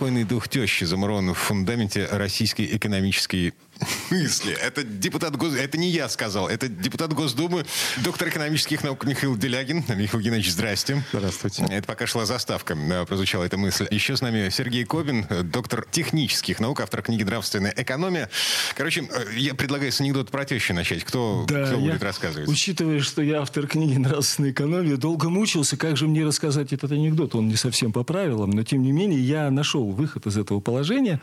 Неупокойный дух тещи замурован в фундаменте российской экономической мысли. Это депутат Гос... Это не я сказал, это депутат Госдумы, доктор экономических наук Михаил Делягин. Михаил Геннадьевич, здрасте. Здравствуйте. Это пока шла заставка, да, прозвучала эта мысль. Еще с нами Сергей Кобин, доктор технических наук, автор книги «Нравственная экономия». Короче, я предлагаю с анекдота про тещу начать. Кто, Да, кто я, будет рассказывать? Учитывая, что я автор книги «Нравственная экономия», долго мучился, как же мне рассказать этот анекдот. Он не совсем по правилам, но тем не менее я нашел выход из этого положения,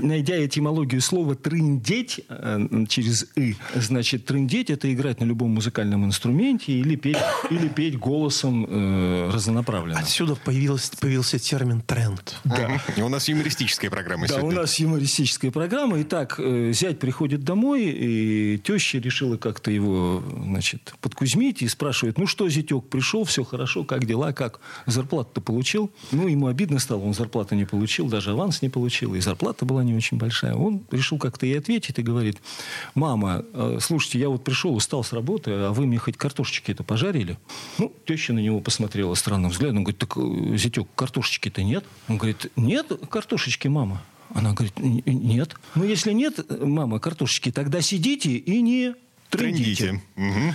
найдя этимологию слова «трындеть», э, через «и». Значит, трындеть – это играть на любом музыкальном инструменте или петь, или петь голосом э, разнонаправленно. Отсюда появился, появился термин «тренд». Да. У нас юмористическая программа Да, сегодня. у нас юмористическая программа. Итак, э, зять приходит домой, и теща решила как-то его, значит, подкузмить и спрашивает, ну что, зятек, пришел, все хорошо, как дела, как? Зарплату-то получил? Ну, ему обидно стало, он зарплату не получил, даже аванс не получил, и зарплата была не очень большая. Он решил как-то ей ответить и говорит, мама, э, слушайте, я вот пришел, устал с работы, а вы мне хоть картошечки это пожарили? Ну, теща на него посмотрела странным взглядом, говорит, так, э, зятек, картошечки-то нет? Он говорит, нет картошечки, мама. Она говорит, «Н- нет. Ну, если нет, э, мама, картошечки, тогда сидите и не трындите. Трындите. Мгм.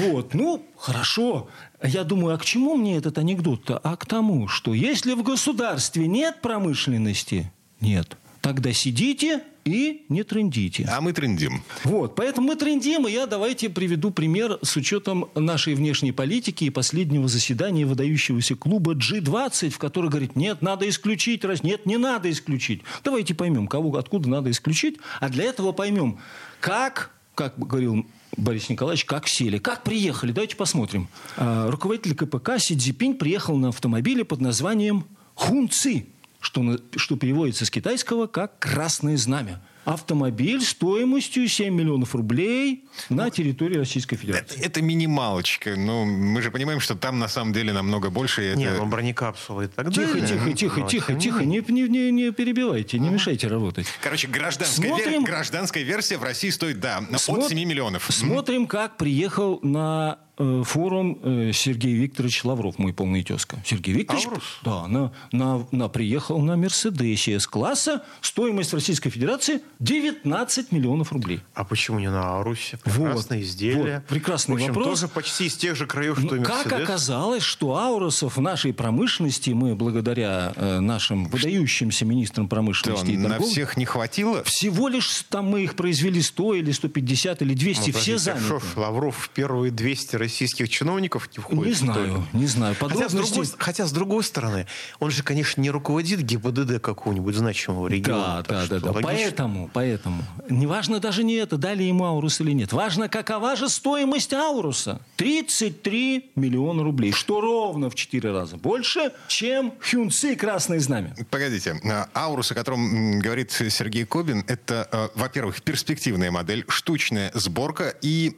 Вот, ну, хорошо. Я думаю, а к чему мне этот анекдот-то? А к тому, что если в государстве нет промышленности, нет, тогда сидите и не трындите. А мы трендим. Вот, поэтому мы трендим, и я давайте приведу пример с учетом нашей внешней политики и последнего заседания выдающегося клуба G20, в который говорит, нет, надо исключить, раз нет, не надо исключить. Давайте поймем, кого, откуда надо исключить, а для этого поймем, как, как говорил Борис Николаевич, как сели, как приехали. Давайте посмотрим. А, Руководитель КПК Си Цзипинь приехал на автомобиле под названием Хунци, что, что переводится с китайского как «красное знамя». Автомобиль стоимостью 7 миллионов рублей на территории Российской Федерации. Это, это минималочка. Но мы же понимаем, что там на самом деле намного больше. и это- Нет, ну бронекапсулы и так Тихо, далее. тихо, тихо, Но, тихо, не тихо, менее. не, не, не, не перебивайте, не мешайте работать. Короче, гражданская, вер- Смотрим. гражданская версия в России стоит, да, на- Смо- от 7 миллионов. Смотрим, как приехал на э, форум э, Сергей Викторович Лавров, мой полный тезка. Сергей Викторович, Лаврус? да, на, на, на, приехал на Мерседесе С-класса. Стоимость Российской Федерации 19 миллионов рублей. А почему не на Аурусе? Прекрасное Вот, изделие. вот, прекрасный В общем, вопрос. тоже почти из тех же краев, что и Ну, как Мерседес. оказалось, что аурусов в нашей промышленности мы, благодаря э, нашим выдающимся министрам Да, промышленности и на торговли, всех не хватило. всего лишь там мы их произвели 100 или 150 или 200, Ну, все заняты. шо, Лавров в первые 200 российских чиновников не входит? Не знаю, не знаю. Хотя с, Подробности... другой, хотя, с другой стороны, он же, конечно, не руководит ГИБДД какого-нибудь значимого региона. Да, да, да, да. логично. Поэтому, поэтому. Не важно даже не это, дали ему Аурус или нет. Важно, какова же стоимость Ауруса. 33 миллиона рублей. Что ровно в 4 раза больше, чем Хюнци Красное Знамя. Погодите, а, Аурус, о котором говорит Сергей Кобин, это, э, во-первых, перспективная модель, штучная сборка и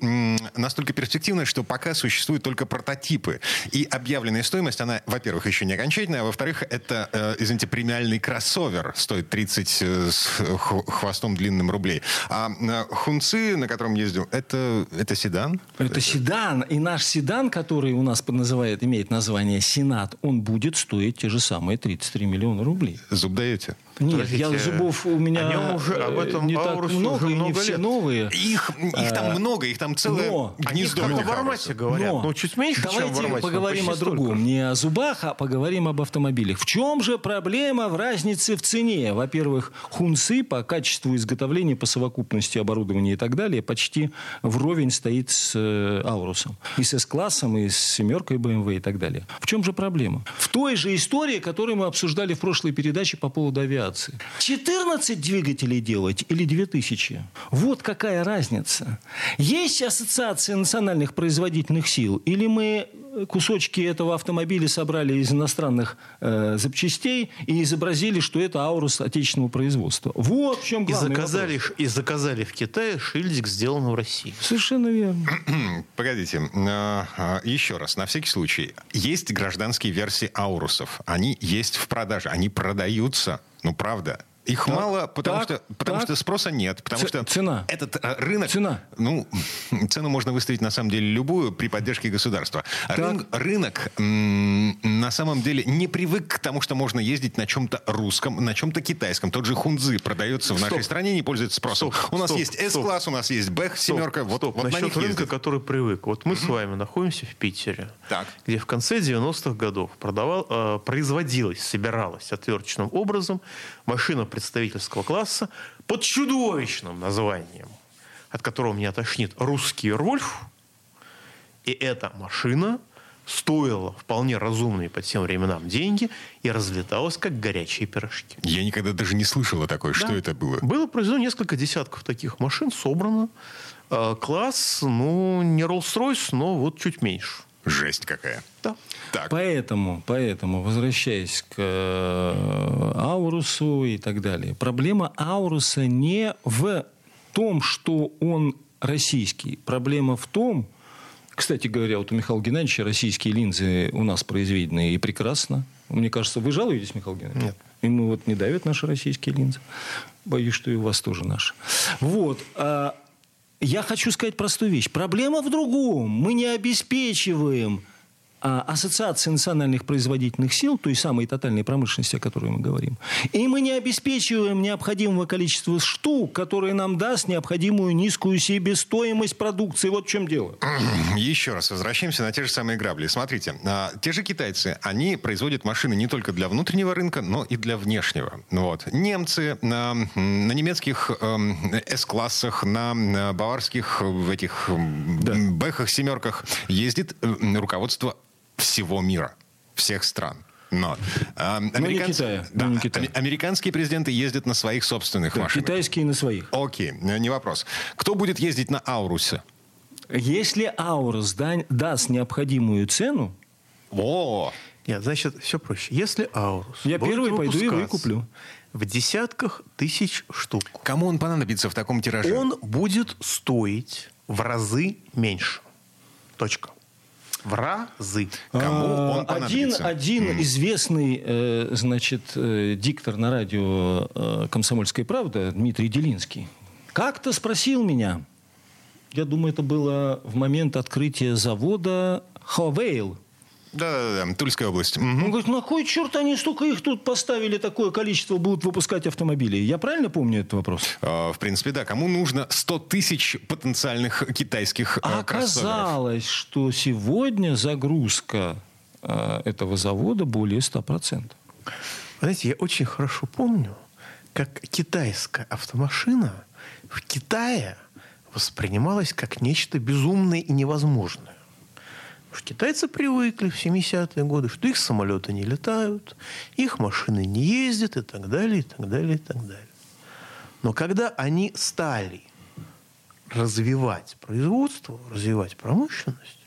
настолько перспективная, что пока существуют только прототипы. И объявленная стоимость, она, во-первых, еще не окончательная, а во-вторых, это, э, извините, премиальный кроссовер, стоит 30 э, с хвостом длинным рублей. А э, Хунци, на котором ездил, это, это седан? Это седан. И наш седан, который у нас называет, имеет название Сенат, он будет стоить те же самые 33 миллиона рублей. Зуб даете? Нет, я зубов у меня о нем уже- об этом не так много, уже и не много все лет. новые. Их, их там много, их там целое но Они гнездо. как этих в Армате Аурусов. говорят. Но Ну, чуть меньше, чем давайте Армате. но поговорим о другом. столько. Не о зубах, а поговорим об автомобилях. В чем же проблема в разнице в цене? Во-первых, хунсы по качеству изготовления, по совокупности оборудования и так далее почти вровень стоит с э, Аурусом. И с С-классом, и с семеркой BMW и так далее. В чем же проблема? В той же истории, которую мы обсуждали в прошлой передаче по поводу авиации. 14 двигателей делать или 2000? Вот какая разница. Есть ассоциация национальных производительных сил? Или мы кусочки этого автомобиля собрали из иностранных э, запчастей и изобразили, что это Аурус отечественного производства. Вот в чем И главный заказали, вопрос. и заказали в Китае шильдик, сделан в России. Совершенно верно. Погодите, а, а, еще раз, на всякий случай. Есть гражданские версии Аурусов. Они есть в продаже, они продаются. Ну, правда. Их Так, мало, потому, так, что, потому так. что спроса нет. Потому Ц- что цена. этот э, рынок... Цена. Ну, цену можно выставить, на самом деле, любую при поддержке государства. Рын- рынок м, на самом деле не привык к тому, что можно ездить на чем-то русском, на чем-то китайском. Тот же хунзы продается в Стоп. нашей стране не пользуется спросом. Стоп, у нас стоп, есть. S-класс, у нас есть Бэх, семерка. Вот, вот на Насчет них рынка, ездят. который привык. Вот мы с вами находимся в Питере, Так. где в конце 90-х годов продавал, э, производилась, собиралась отверточным образом машина представительского класса под чудовищным названием, от которого меня тошнит, «Русский Рольф». И эта машина стоила вполне разумные по тем временам деньги и разлеталась, как горячие пирожки. Я никогда даже не слышал о такой. Что Да. это было? Было произведено несколько десятков таких машин, собрано. Э, Класс, ну, не Rolls-Royce, но вот чуть меньше. Жесть какая. Да. Так. Поэтому, поэтому, возвращаясь к э, Аурусу и так далее, проблема Ауруса не в том, что он российский. Проблема в том, кстати говоря, вот у Михаила Геннадьевича российские линзы у нас произведены и прекрасно. Мне кажется, вы жалуетесь, Михаил Геннадьевич? Нет. Ему вот не давят наши российские линзы. Боюсь, что и у вас тоже наши. Вот. а я хочу сказать простую вещь. Проблема в другом. Мы не обеспечиваем ассоциации национальных производительных сил, той самой тотальной промышленности, о которой мы говорим. И мы не обеспечиваем необходимого количества штук, которые нам даст необходимую низкую себестоимость продукции. Вот в чем дело. Еще раз возвращаемся на те же самые грабли. Смотрите, а, те же китайцы, они производят машины не только для внутреннего рынка, но и для внешнего. Вот. Немцы на, на немецких эм, S-классах, на, баварских в этих м, бэхах, семерках ездит э, руководство всего мира, всех стран. Но, а, не американцы- Китая, да, не Китая. американские президенты ездят на своих собственных Да, машинах. китайские на своих. Окей, э, не вопрос. Кто будет ездить на Аурусе? Если Аурус да- даст необходимую цену, О, Нет, значит, все проще. Если Аурус Я первый пойду и выкуплю. В десятках тысяч штук. кому он понадобится в таком тираже? Он будет стоить в разы меньше. Точка. В разы. Кому он А, один, понадобится? один известный, э, значит, э, диктор на радио э, «Комсомольская правда» Дмитрий Делинский как-то спросил меня, я думаю, это было в момент открытия завода «Ховейл». Да-да-да, Тульская область. Мгм. Он говорит, на кой черт они столько их тут поставили, такое количество будут выпускать автомобилей? Я правильно помню этот вопрос? Э, В принципе, да. Кому нужно 100 тысяч потенциальных китайских А э, кроссоверов? оказалось, что сегодня загрузка э, этого завода более 100%. Знаете, я очень хорошо помню, как китайская автомашина в Китае воспринималась как нечто безумное и невозможное. Что китайцы привыкли в 70-е годы, что их самолеты не летают, их машины не ездят и так далее, и так далее, и так далее. Но когда они стали развивать производство, развивать промышленность,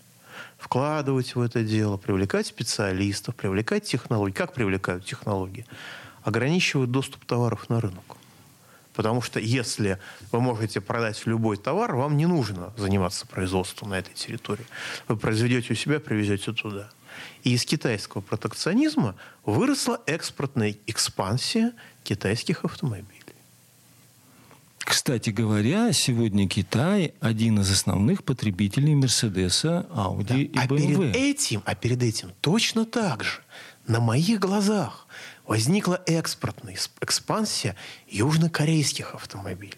вкладывать в это дело, привлекать специалистов, привлекать технологии. Как привлекают технологии? Ограничивают доступ товаров на рынок. Потому что если вы можете продать любой товар, вам не нужно заниматься производством на этой территории. Вы произведете у себя, привезете туда. И из китайского протекционизма выросла экспортная экспансия китайских автомобилей. Кстати говоря, сегодня Китай один из основных потребителей Мерседеса, Ауди и а БМВ. перед этим, а перед этим точно так же на моих глазах возникла экспортная экспансия южнокорейских автомобилей,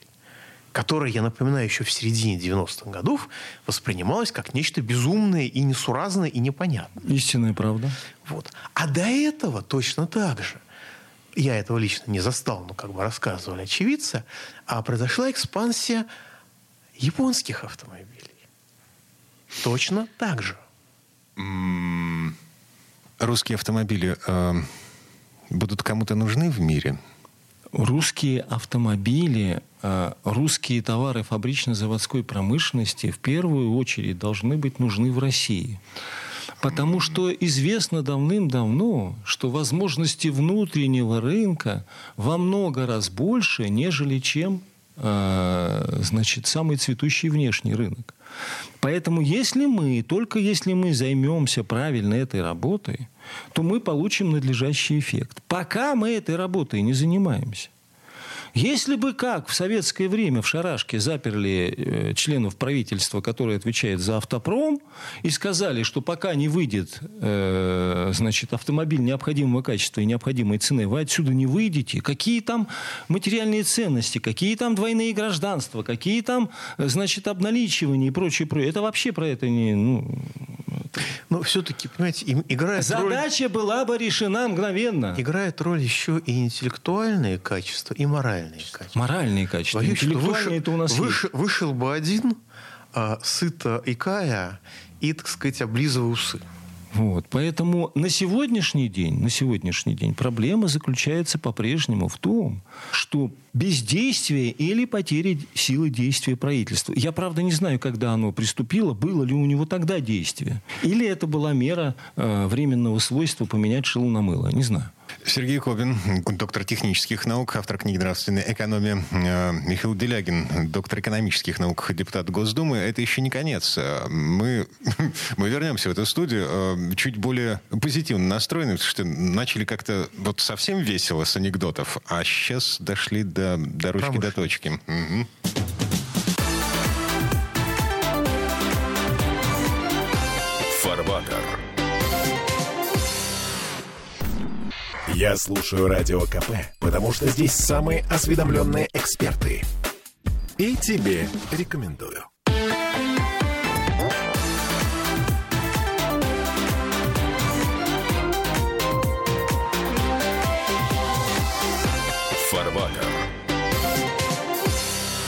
которая, я напоминаю, еще в середине 90-х годов воспринималась как нечто безумное и несуразное и непонятное. Истинная правда. Вот. А до этого точно так же. Я этого лично не застал, но как бы рассказывали очевидцы, а произошла экспансия японских автомобилей. Точно так же. Русские автомобили э, будут кому-то нужны в мире? Русские автомобили, э, русские товары фабрично-заводской промышленности в первую очередь должны быть нужны в России. Потому что известно давным-давно, что возможности внутреннего рынка во много раз больше, нежели чем значит, самый цветущий внешний рынок. Поэтому если мы, только если мы займемся правильно этой работой, то мы получим надлежащий эффект. Пока мы этой работой не занимаемся, если бы как в советское время в Шарашке заперли э, членов правительства, которые отвечают за автопром, и сказали, что пока не выйдет э, значит, автомобиль необходимого качества и необходимой цены, вы отсюда не выйдете, какие там материальные ценности, какие там двойные гражданства, какие там значит, обналичивания и прочее, прочее. Это вообще про это не... Ну, но все-таки, понимаете, им играет Задача роль... была бы решена мгновенно. Играет роль еще и интеллектуальные качества, и моральные качества. Моральные качества. Боюсь, Интеллектуальные вышел, это у нас вышел, есть. вышел бы один, а, сыто и кая, и, так сказать, облизывая усы. Вот. Поэтому на сегодняшний день, на сегодняшний день проблема заключается по-прежнему в том, что бездействие или потеря силы действия правительства. Я, правда, не знаю, когда оно приступило, было ли у него тогда действие. Или это была мера э, временного свойства поменять шилу на мыло. Не знаю. Сергей Кобин, доктор технических наук, автор книги «Нравственная экономия». Э, Михаил Делягин, доктор экономических наук, депутат Госдумы. Это еще не конец. Э, мы, мы вернемся в эту студию э, чуть более позитивно настроены, потому что начали как-то вот совсем весело с анекдотов, а сейчас дошли до, до ручки, до точки. Угу. Фарватер. Я слушаю Радио КП, потому что здесь самые осведомленные эксперты. И тебе рекомендую. Фарватер.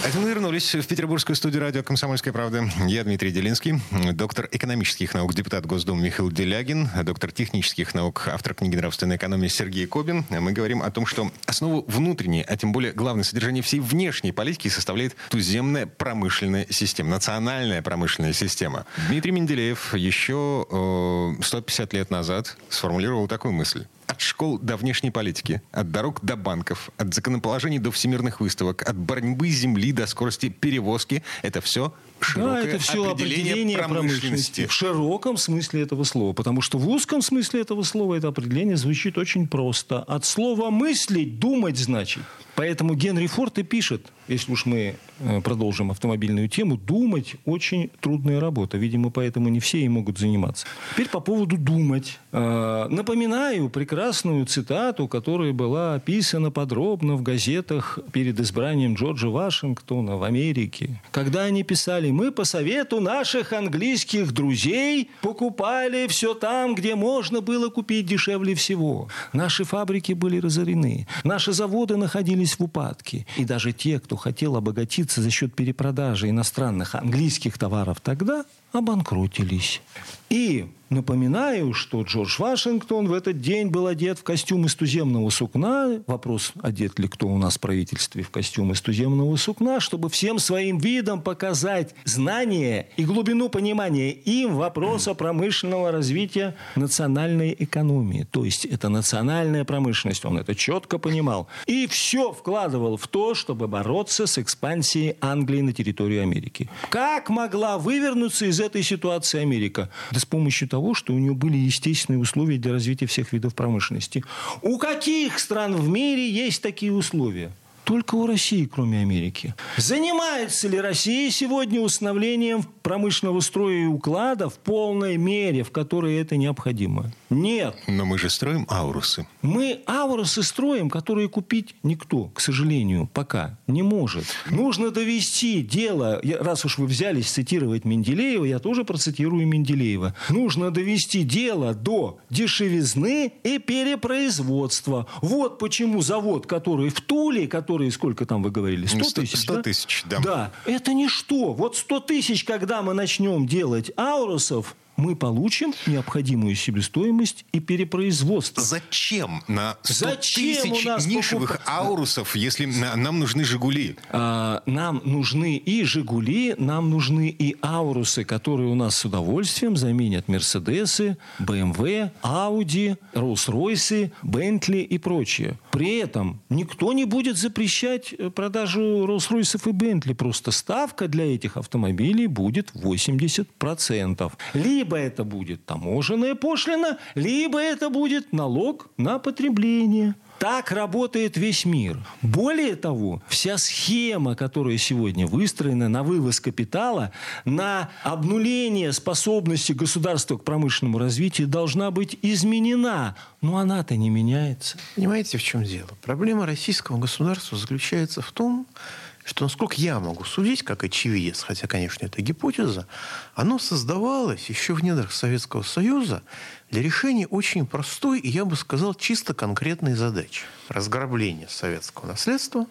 Это мы вернулись в петербургскую студию радио «Комсомольская правда». Я Дмитрий Делинский, доктор экономических наук, депутат Госдумы Михаил Делягин, доктор технических наук, автор книги «Нравственная экономия» Сергей Кобин. Мы говорим о том, что основу внутренней, а тем более главное содержание всей внешней политики составляет туземная промышленная система, национальная промышленная система. Дмитрий Менделеев еще э, 150 лет назад сформулировал такую мысль. От школ до внешней политики, от дорог до банков, от законоположений до всемирных выставок, от борьбы земли до скорости перевозки. Это все широкое да, это все определение, определение промышленности. промышленности. В широком смысле этого слова. Потому что в узком смысле этого слова это определение звучит очень просто. От слова «мыслить» «думать» значит. Поэтому Генри Форд и пишет, если уж мы э, продолжим автомобильную тему, думать очень трудная работа. Видимо, поэтому не все и могут заниматься. Теперь по поводу думать. Э, Напоминаю прекрасную цитату, которая была описана подробно в газетах перед избранием Джорджа Вашингтона в Америке. Когда они писали, мы по совету наших английских друзей покупали все там, где можно было купить дешевле всего. Наши фабрики были разорены. Наши заводы находились в упадке. И даже те, кто хотел обогатиться за счет перепродажи иностранных английских товаров тогда, обанкротились. И напоминаю, что Джордж Вашингтон в этот день был одет в костюм из туземного сукна. Вопрос, одет ли кто у нас в правительстве в костюм из туземного сукна, чтобы всем своим видом показать знание и глубину понимания им вопроса промышленного развития национальной экономии. То есть это национальная промышленность, он это четко понимал. И все вкладывал в то, чтобы бороться с экспансией Англии на территорию Америки. Как могла вывернуться из этой ситуации Америка? Да с помощью того, что у нее были естественные условия для развития всех видов промышленности. У каких стран в мире есть такие условия? Только у России, кроме Америки. Занимается ли Россия сегодня установлением промышленного строя и уклада в полной мере, в которой это необходимо? Нет. Но мы же строим аурусы. Мы аурусы строим, которые купить никто, к сожалению, пока не может. Нужно довести дело, раз уж вы взялись цитировать Менделеева, я тоже процитирую Менделеева. Нужно довести дело до дешевизны и перепроизводства. Вот почему завод, который в Туле, который сколько там вы говорили, 100 Сто- тысяч, 100 да? тысяч, да. Да, это ничто. Вот 100 тысяч, когда мы начнем делать аурусов, мы получим необходимую себестоимость и перепроизводство. Зачем на 100 Зачем у тысяч нас нишевых покупать? аурусов, если на- нам нужны «Жигули»? А, нам нужны и «Жигули», нам нужны и «Аурусы», которые у нас с удовольствием заменят «Мерседесы», «БМВ», «Ауди», «Роллс-Ройсы», «Бентли» и прочее. При этом никто не будет запрещать э, продажу «Роллс-Ройсов» и «Бентли». Просто ставка для этих автомобилей будет 80%. Либо это будет таможенная пошлина, либо это будет налог на потребление. Так работает весь мир. Более того, вся схема, которая сегодня выстроена на вывоз капитала, на обнуление способности государства к промышленному развитию должна быть изменена. Но она-то не меняется. Понимаете, в чем дело? Проблема российского государства заключается в том, что, насколько я могу судить, как очевидец, хотя, конечно, это гипотеза, оно создавалось еще в недрах Советского Союза для решения очень простой и, я бы сказал, чисто конкретной задачи. Разграбление советского наследства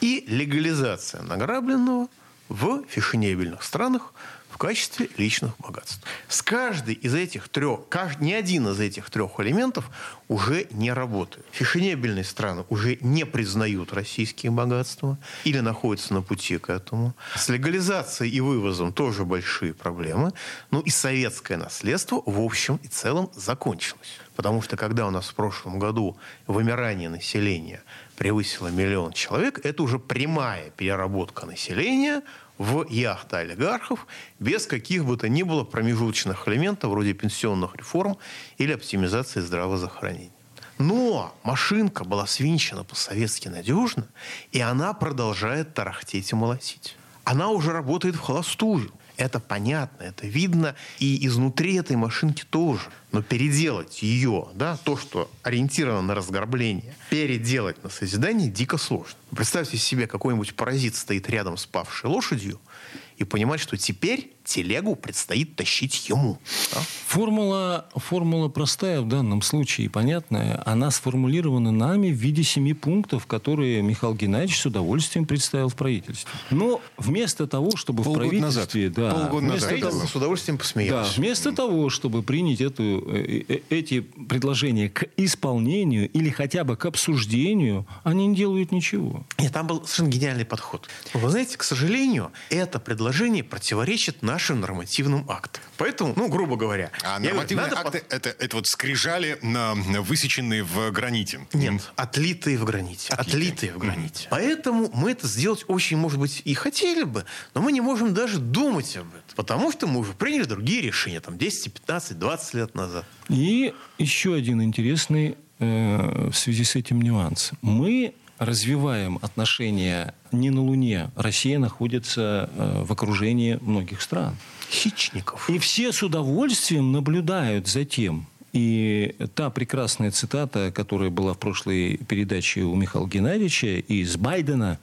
и легализация награбленного в фешенебельных странах качестве личных богатств. С каждой из этих трех, каж- ни один из этих трех элементов уже не работает. Фешенебельные страны уже не признают российские богатства или находятся на пути к этому. С легализацией и вывозом тоже большие проблемы. Ну и советское наследство в общем и целом закончилось. Потому что когда у нас в прошлом году вымирание населения превысило миллион человек, это уже прямая переработка населения в яхты олигархов без каких бы то ни было промежуточных элементов вроде пенсионных реформ или оптимизации здравоохранения. Но машинка была свинчена по-советски надежно, и она продолжает тарахтеть и молотить. Она уже работает в холостую. Это понятно, это видно и изнутри этой машинки тоже. Но переделать ее, да, то, что ориентировано на разграбление, переделать на созидание дико сложно. Представьте себе, какой-нибудь паразит стоит рядом с павшей лошадью и понимать, что теперь телегу предстоит тащить ему. да. Формула, формула простая в данном случае, и понятная. Она сформулирована нами в виде семи пунктов, которые Михаил Геннадьевич с удовольствием представил в правительстве. Но вместо того, чтобы Полгода в правительстве... назад. Да, Полгода вместо назад. того- с удовольствием Да, посмеялось. вместо того, чтобы принять эту, э, э, эти предложения к исполнению или хотя бы к обсуждению, они не делают ничего. Нет, там был совершенно гениальный подход. Вы знаете, к сожалению, это предложение противоречит нашим нормативным актам. Поэтому, ну, грубо говоря, А я говорю, нормативные надо под- акты это, это вот скрижали, на, высеченные в граните. Нет, отлитые в граните. Отлитые, в граните. Поэтому мы это сделать очень, может быть, и хотели бы, но мы не можем даже думать об этом. Потому что мы уже приняли другие решения, там, 10, 15, 20 лет назад. И еще один интересный э, в связи с этим нюанс. Мы развиваем отношения не на Луне. Россия находится э, в окружении многих стран. Хищников. И все с удовольствием наблюдают за тем. И та прекрасная цитата, которая была в прошлой передаче у Михаила Геннадьевича из Байдена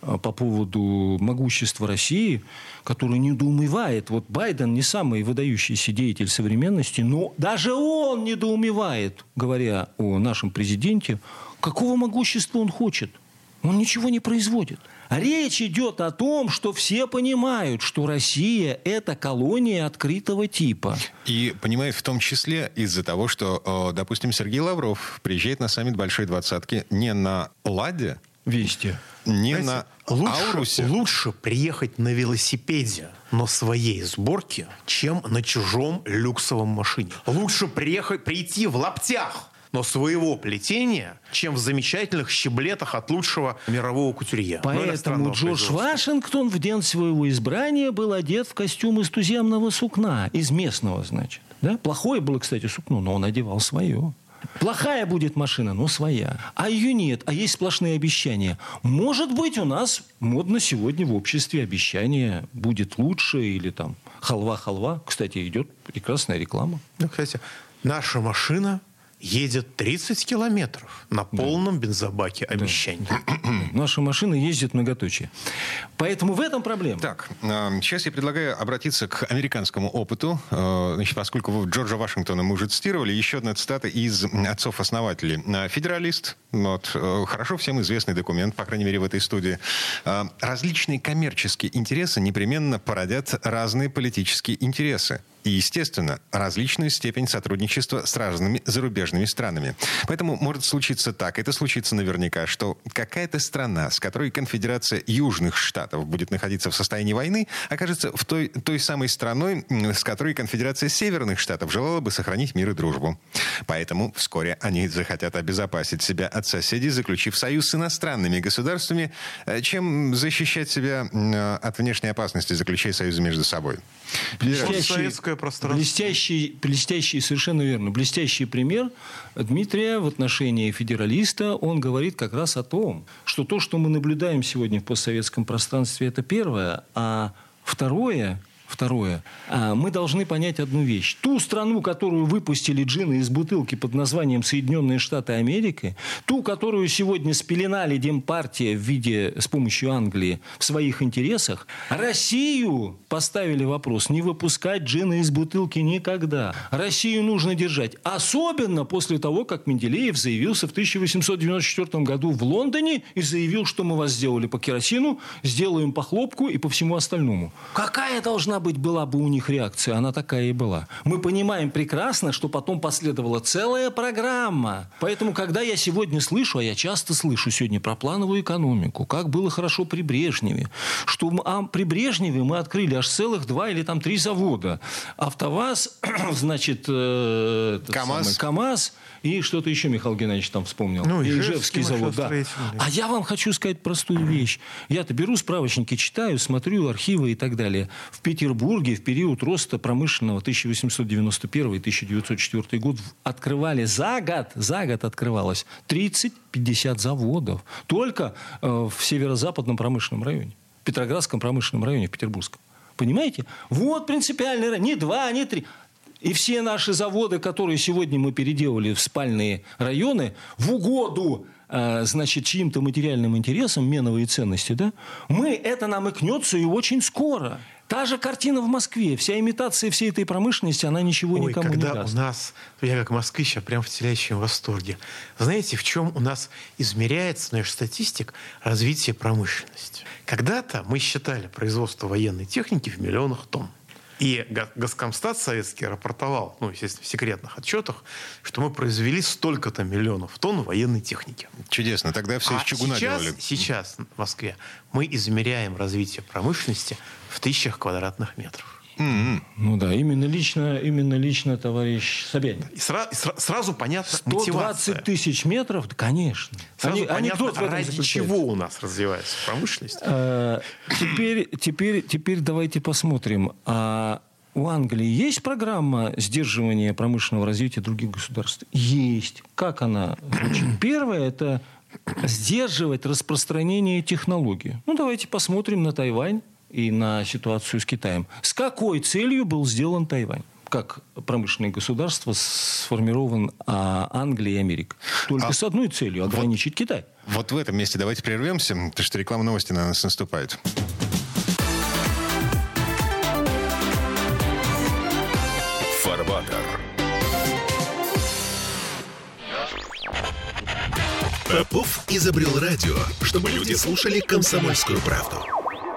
э, по поводу могущества России, который недоумевает. Вот Байден не самый выдающийся деятель современности, но даже он недоумевает, говоря о нашем президенте, какого могущества он хочет. Он ничего не производит. Речь идет о том, что все понимают, что Россия – это колония открытого типа. И понимает в том числе из-за того, что, э, допустим, Сергей Лавров приезжает на саммит Большой Двадцатки не на «Ладе», Вести. не Знаете, на лучше, «Аурусе». лучше приехать на велосипеде, но своей сборки, чем на чужом люксовом машине. Лучше приехать, прийти в лаптях, но своего плетения, чем в замечательных щеблетах от лучшего мирового кутюрье. Ну, Поэтому Джордж. Вашингтон в день своего избрания был одет в костюм из туземного сукна, из местного, значит. Да? Плохое было, кстати, сукно, но он одевал свое. Плохая будет машина, но своя. А ее нет, а есть сплошные обещания. Может быть, у нас модно сегодня в обществе обещание будет лучше или там халва-халва. Кстати, идет прекрасная реклама. Ну, кстати, наша машина едет 30 километров на полном бензобаке обещаний. Наша машина ездит многоточие. Поэтому в этом проблема. Так, э, сейчас я предлагаю обратиться к американскому опыту. Э, Значит, поскольку вы Джорджа Вашингтона мы уже цитировали, еще одна цитата из отцов-основателей. Э, Федералист, вот, хорошо всем известный документ, по крайней мере, в этой студии. Различные коммерческие интересы непременно породят разные политические интересы. И, естественно, различную степень сотрудничества с разными зарубежными странами. Поэтому может случиться так, это случится наверняка, что какая-то страна, с которой Конфедерация Южных Штатов будет находиться в состоянии войны, окажется в той, той самой страной, с которой Конфедерация Северных Штатов желала бы сохранить мир и дружбу. Поэтому вскоре они захотят обезопасить себя от соседей, заключив союз с иностранными государствами, э, чем защищать себя э, от внешней опасности, заключая союзы между собой. Блестящий, блестящий, блестящий, совершенно верно, блестящий пример Дмитрия в отношении федералиста. Он говорит как раз о том, что то, что мы наблюдаем сегодня в постсоветском пространстве, это первое, а второе – Второе. А, мы должны понять одну вещь. Ту страну, которую выпустили джины из бутылки под названием Соединенные Штаты Америки, ту, которую сегодня спеленали Демпартия в виде с помощью Англии в своих интересах, Россию поставили вопрос не выпускать джины из бутылки никогда. Россию нужно держать. Особенно после того, как Менделеев заявился в 1894 году в Лондоне и заявил, что мы вас сделали по керосину, сделаем по хлопку и по всему остальному. Какая должна быть была бы у них реакция, она такая и была. Мы понимаем прекрасно, что потом последовала целая программа. Поэтому, когда я сегодня слышу, а я часто слышу сегодня про плановую экономику, как было хорошо при Брежневе, что а при Брежневе мы открыли аж целых два или там три завода. АвтоВАЗ, значит, э, КАМАЗ. Самый, КАМАЗ и что-то еще Михаил Геннадьевич там вспомнил. Ну, Ижевский завод, да. А я вам хочу сказать простую вещь. Я-то беру справочники, читаю, смотрю архивы и так далее. В Петербурге в период роста промышленного 1891-1904 год открывали за год, за год открывалось 30-50 заводов. Только э, в северо-западном промышленном районе. Петроградском промышленном районе, в Петербургском. Понимаете? Вот принципиальный Не два, не три. И все наши заводы, которые сегодня мы переделали в спальные районы, в угоду э, значит, чьим-то материальным интересам, меновые ценности, да, мы, это нам икнется и очень скоро. Та же картина в Москве. Вся имитация всей этой промышленности, она ничего Ой, никому когда не даст. у нас, я как москвич, я прям в телящем восторге. Знаете, в чем у нас измеряется наша статистика развития промышленности? Когда-то мы считали производство военной техники в миллионах тонн. И Госкомстат советский рапортовал, ну, естественно, в секретных отчетах, что мы произвели столько-то миллионов тонн военной техники. Чудесно. Тогда все а из чугуна сейчас, делали. Сейчас в Москве мы измеряем развитие промышленности в тысячах квадратных метров. Mm-hmm. Ну да, именно лично, именно лично товарищ Собянин. И сра- сра- сразу понятно 120 мотивация. тысяч метров, да, конечно. Сразу Ани- понятно, анекдот ради чего у нас развивается промышленность. Э, Теперь, теперь, теперь давайте посмотрим. А у Англии есть программа сдерживания промышленного развития других государств? Есть. Как она звучит? Первое – это сдерживать распространение технологий. Ну, давайте посмотрим на Тайвань и на ситуацию с Китаем. С какой целью был сделан Тайвань? как промышленное государство сформирован а, Англия и Америка. Только А- с одной целью – ограничить Китай. Вот в этом месте давайте прервемся, потому что реклама новости на нас наступает. Фарватер. Попов изобрел радио, чтобы люди слушали комсомольскую правду.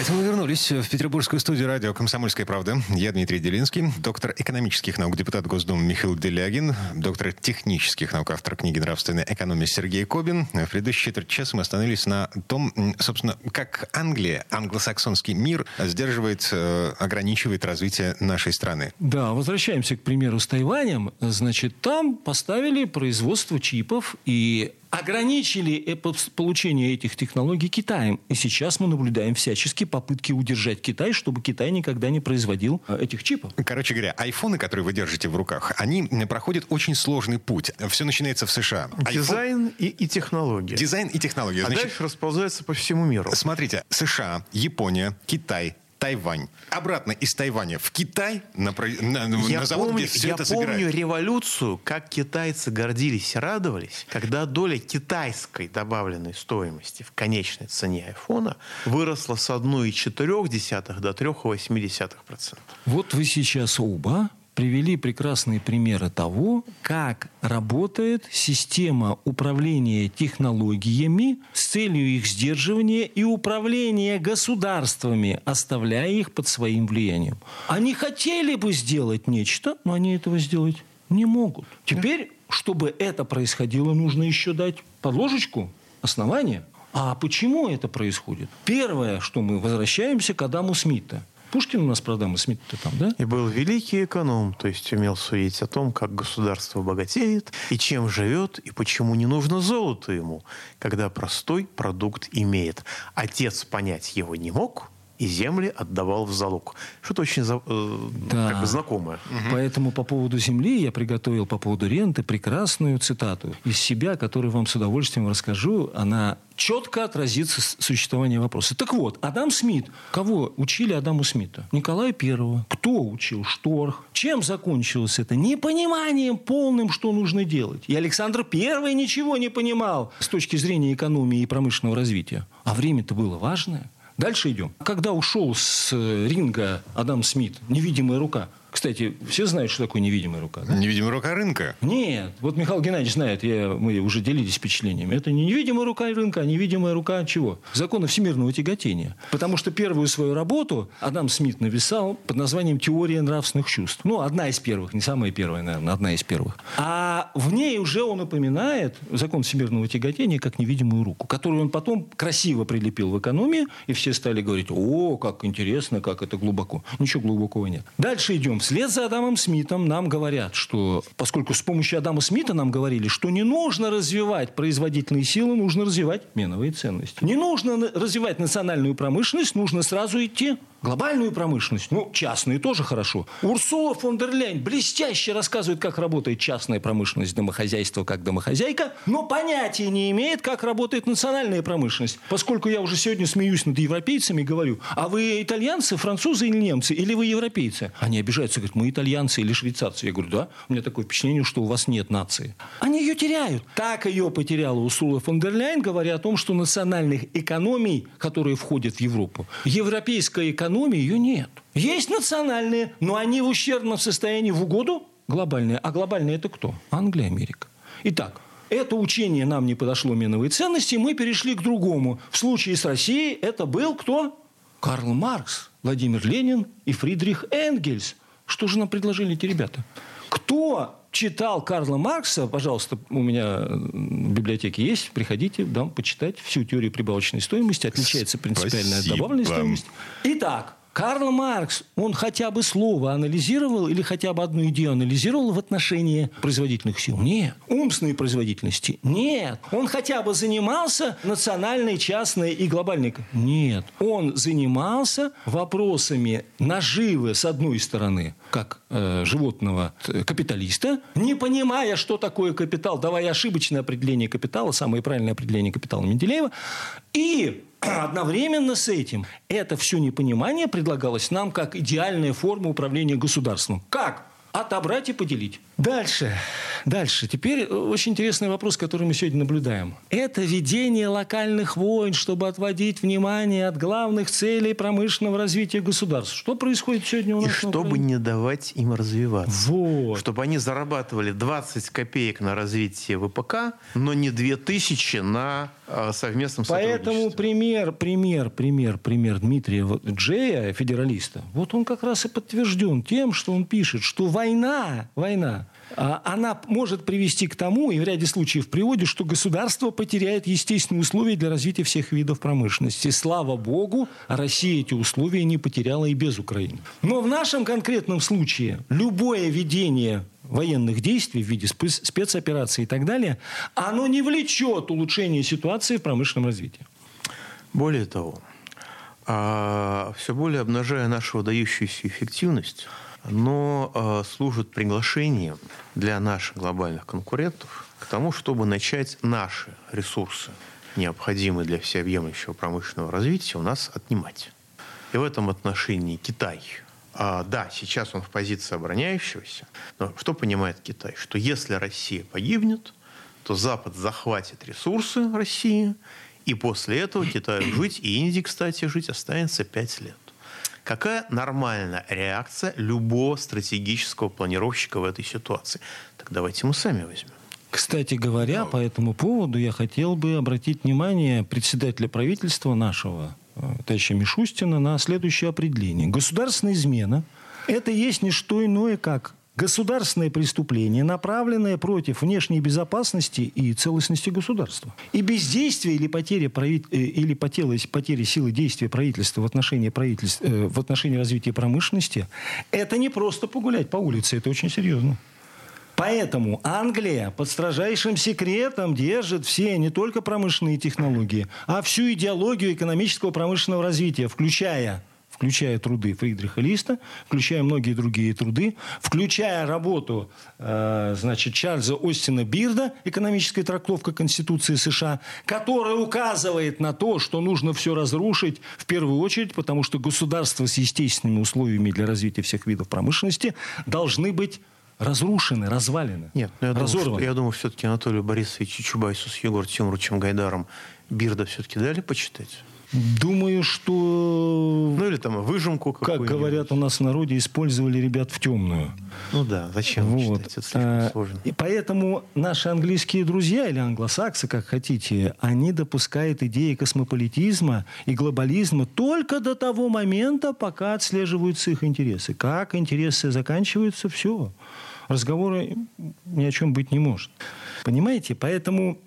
Это мы вернулись в петербургскую студию радио «Комсомольская правда». Я Дмитрий Делинский, доктор экономических наук, депутат Госдумы Михаил Делягин, доктор технических наук, автор книги «Нравственная экономия» Сергей Кобин. В предыдущие четверть часа мы остановились на том, собственно, как Англия, англосаксонский мир сдерживает, э, ограничивает развитие нашей страны. Да, возвращаемся к примеру с Тайванем. Значит, там поставили производство чипов и ограничили э, по- получение этих технологий Китаем. И сейчас мы наблюдаем всяческие попытки удержать Китай, чтобы Китай никогда не производил э, этих чипов. Короче говоря, айфоны, которые вы держите в руках, они проходят очень сложный путь. Все начинается в США. iPhone- Дизайн и, и технология. Дизайн и технологии. а Значит, дальше расползается по всему миру. Смотрите, США, Япония, Китай, Тайвань. Обратно из Тайваня в Китай на, на, я на завод, помню, где все я это помню собирают. революцию, как китайцы гордились и радовались, когда доля китайской добавленной стоимости в конечной цене айфона выросла с 1,4 до 3,8%. Вот вы сейчас оба привели прекрасные примеры того, как работает система управления технологиями с целью их сдерживания и управления государствами, оставляя их под своим влиянием. Они хотели бы сделать нечто, но они этого сделать не могут. Теперь, чтобы это происходило, нужно еще дать подложечку, основание. А почему это происходит? Первое, что мы возвращаемся к Адаму Смита – Пушкин у нас про Адама Смита там, да? И был великий эконом, то есть умел судить о том, как государство богатеет, и чем живет, и почему не нужно золото ему, когда простой продукт имеет. Отец понять его не мог, и земли отдавал в залог. Что-то очень э, да. как бы знакомое. Угу. Поэтому по поводу земли я приготовил по поводу ренты прекрасную цитату из себя, которую вам с удовольствием расскажу. Она четко отразится существование вопроса. Так вот, Адам Смит. Кого учили Адаму Смита? Николая Первого. Кто учил? Шторх. Чем закончилось это? Непониманием полным, что нужно делать. И Александр Первый ничего не понимал с точки зрения экономии и промышленного развития. А время-то было важное. Дальше идем. Когда ушел с э, ринга Адам Смит, невидимая рука, кстати, все знают, что такое невидимая рука, да? Невидимая рука рынка? Нет. Вот Михаил Геннадьевич знает, я, мы уже делились впечатлениями. Это не невидимая рука рынка, а невидимая рука чего? Закона всемирного тяготения. Потому что первую свою работу Адам Смит написал под названием «Теория нравственных чувств». Ну, одна из первых, не самая первая, наверное, одна из первых. А в ней уже он упоминает закон всемирного тяготения как невидимую руку, которую он потом красиво прилепил в экономии, и все стали говорить, о, как интересно, как это глубоко. Ничего глубокого нет. Дальше идем Вслед за Адамом Смитом нам говорят, что поскольку с помощью Адама Смита нам говорили, что не нужно развивать производительные силы, нужно развивать меновые ценности. Не нужно развивать национальную промышленность, нужно сразу идти Глобальную промышленность, ну, частные тоже хорошо. Урсула фон дер Ляйн блестяще рассказывает, как работает частная промышленность, домохозяйство как домохозяйка, но понятия не имеет, как работает национальная промышленность. Поскольку я уже сегодня смеюсь над европейцами и говорю, а вы итальянцы, французы или немцы, или вы европейцы? Они обижаются, говорят, мы итальянцы или швейцарцы. Я говорю, да, у меня такое впечатление, что у вас нет нации. Они ее теряют. Так ее потеряла Урсула фон дер Ляйн, говоря о том, что национальных экономий, которые входят в Европу, европейская экономика экономии ее нет. Есть национальные, но они в ущербном состоянии в угоду глобальные. А глобальные это кто? Англия, Америка. Итак, это учение нам не подошло меновые ценности, мы перешли к другому. В случае с Россией это был кто? Карл Маркс, Владимир Ленин и Фридрих Энгельс. Что же нам предложили эти ребята? Кто читал Карла Маркса, пожалуйста, у меня в библиотеке есть, приходите, дам почитать всю теорию прибавочной стоимости, отличается принципиально от добавленной стоимости. Итак, Карл Маркс, он хотя бы слово анализировал или хотя бы одну идею анализировал в отношении производительных сил? Нет. Умственной производительности? Нет. Он хотя бы занимался национальной, частной и глобальной? Нет. Он занимался вопросами наживы, с одной стороны, как э, животного э, капиталиста, не понимая, что такое капитал, давая ошибочное определение капитала, самое правильное определение капитала Менделеева, и Одновременно с этим это все непонимание предлагалось нам как идеальная форма управления государством. Как? Отобрать и поделить. Дальше. Дальше. Теперь очень интересный вопрос, который мы сегодня наблюдаем. Это ведение локальных войн, чтобы отводить внимание от главных целей промышленного развития государства. Что происходит сегодня у нас? И чтобы не давать им развиваться. Вот. Чтобы они зарабатывали 20 копеек на развитие ВПК, но не 2000 на э, совместном Поэтому пример, пример, пример, пример Дмитрия Джея, федералиста, вот он как раз и подтвержден тем, что он пишет, что война, война а, она может привести к тому, и в ряде случаев приводит, что государство потеряет естественные условия для развития всех видов промышленности. Слава богу, Россия эти условия не потеряла и без Украины. Но в нашем конкретном случае любое ведение военных действий в виде спецопераций и так далее, оно не влечет улучшения ситуации в промышленном развитии. Более того, а, все более обнажая нашу выдающуюся эффективность, но э, служит приглашением для наших глобальных конкурентов к тому, чтобы начать наши ресурсы, необходимые для всеобъемлющего промышленного развития, у нас отнимать. И в этом отношении Китай, а, да, сейчас он в позиции обороняющегося, но что понимает Китай? Что если Россия погибнет, то Запад захватит ресурсы России, и после этого Китаю жить, и Индии, кстати, жить останется 5 лет. Какая нормальная реакция любого стратегического планировщика в этой ситуации? Так давайте мы сами возьмем. Кстати говоря, по этому поводу я хотел бы обратить внимание председателя правительства нашего, э, товарища Мишустина, на следующее определение. Государственная измена – это есть не что иное, как государственное преступление, направленное против внешней безопасности и целостности государства. И бездействие или потеря, прави... Э, или потеря, силы действия правительства в отношении, правительства, э, в отношении развития промышленности – это не просто погулять по улице, это очень серьезно. Поэтому Англия под строжайшим секретом держит все не только промышленные технологии, а всю идеологию экономического промышленного развития, включая включая труды Фридриха Листа, включая многие другие труды, включая работу э, значит, Чарльза Остина Бирда «Экономическая трактовка Конституции США», которая указывает на то, что нужно все разрушить в первую очередь, потому что государства с естественными условиями для развития всех видов промышленности должны быть разрушены, развалены, Нет, ну, я разорваны. Думаю, я думаю, все-таки Анатолию Борисовичу Чубайсу с Егор Тимуровичем Гайдаром Бирда все-таки дали почитать? Думаю, что... Ну или там выжимку Как говорят у нас в народе, использовали ребят в темную. Ну да, зачем вот. читать? Это слишком а, сложно. И поэтому наши английские друзья или англосаксы, как хотите, они допускают идеи космополитизма и глобализма только до того момента, пока отслеживаются их интересы. Как интересы заканчиваются, все. Разговора ни о чем быть не может. Понимаете? Поэтому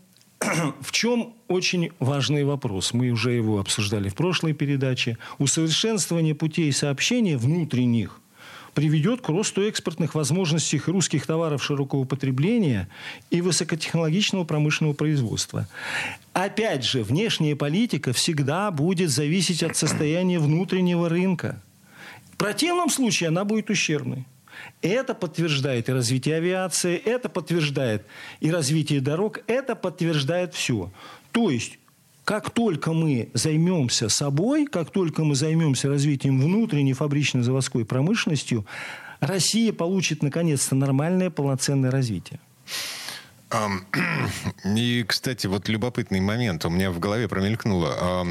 в чем очень важный вопрос? Мы уже его обсуждали в прошлой передаче. Усовершенствование путей сообщения внутренних приведет к росту экспортных возможностей русских товаров широкого потребления и высокотехнологичного промышленного производства. Опять же, внешняя политика всегда будет зависеть от состояния внутреннего рынка. В противном случае она будет ущербной. Это подтверждает и развитие авиации, это подтверждает и развитие дорог, это подтверждает все. То есть как только мы займемся собой, как только мы займемся развитием внутренней фабрично-заводской промышленностью, Россия получит наконец-то нормальное полноценное развитие. И, кстати, вот любопытный момент у меня в голове промелькнуло.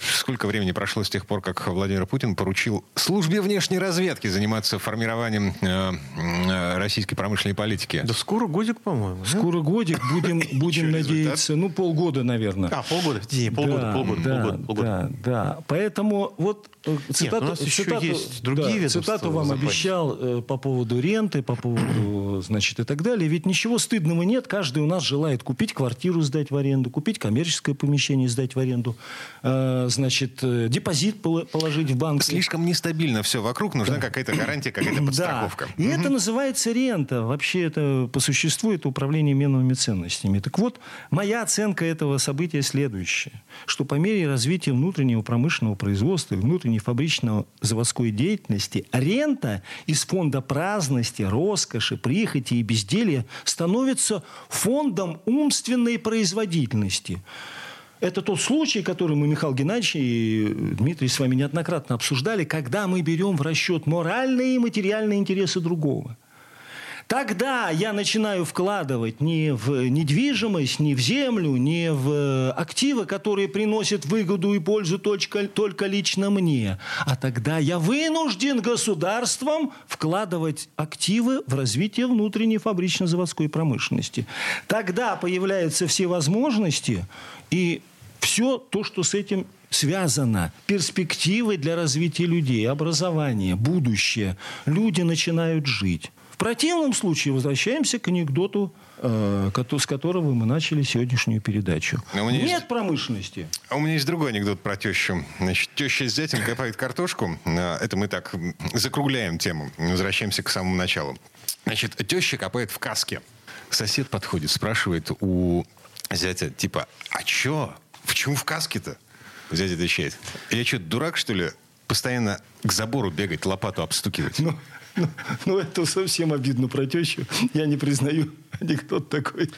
Сколько времени прошло с тех пор, как Владимир Путин поручил службе внешней разведки заниматься формированием э, э, российской промышленной политики? Да скоро годик, по-моему. Скоро годик, будем, будем надеяться. Ну, полгода, наверное. А, полгода? Не, полгода, да, полгода, да, полгода, полгода. Да, да. Поэтому вот э, цитату, Нет, у нас еще цитату, есть другие да, цитату вам обещал э, по поводу ренты, по поводу, значит, и так далее. Ведь ничего стыдного нет. Каждый у нас желает купить квартиру, сдать в аренду, купить коммерческое помещение, сдать в аренду. Э, значит, э, депозит положить в банк. Слишком нестабильно все вокруг, нужна да. какая-то гарантия, какая-то подстраховка. Да. И угу. это называется рента. Вообще это по существу это управление меновыми ценностями. Так вот, моя оценка этого события следующая, что по мере развития внутреннего промышленного производства и внутренней фабричного заводской деятельности рента из фонда праздности, роскоши, прихоти и безделия становится фондом умственной производительности. Это тот случай, который мы, Михаил Геннадьевич и Дмитрий с вами неоднократно обсуждали, когда мы берем в расчет моральные и материальные интересы другого. Тогда я начинаю вкладывать не в недвижимость, не в землю, не в активы, которые приносят выгоду и пользу только, только лично мне. А тогда я вынужден государством вкладывать активы в развитие внутренней фабрично-заводской промышленности. Тогда появляются все возможности и все то, что с этим связано. Перспективы для развития людей, образование, будущее. Люди начинают жить. В противном случае возвращаемся к анекдоту, э, с которого мы начали сегодняшнюю передачу. Нет есть... промышленности. А у меня есть другой анекдот про тещу. Значит, теща с зятем копает картошку. Э, это мы так закругляем тему. Возвращаемся к самому началу. Значит, теща копает в каске. Сосед подходит, спрашивает у зятя, типа, а чё? Почему в каске-то? Зять отвечает. Я что, дурак, что ли? Постоянно к забору бегать, лопату обстукивать. Ну, ну, ну, это совсем обидно про тещу. Я не признаю Анекдот такой.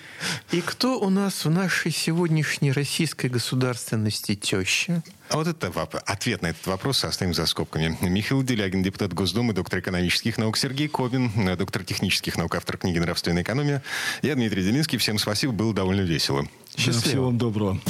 И кто у нас в нашей сегодняшней российской государственности теща? А вот это воп- ответ на этот вопрос оставим за скобками. Михаил Делягин, депутат Госдумы, доктор экономических наук, Сергей Кобин, доктор технических наук, автор книги «Нравственная экономия». Я Дмитрий Делинский. Всем спасибо, было довольно весело. Да, всего вам доброго.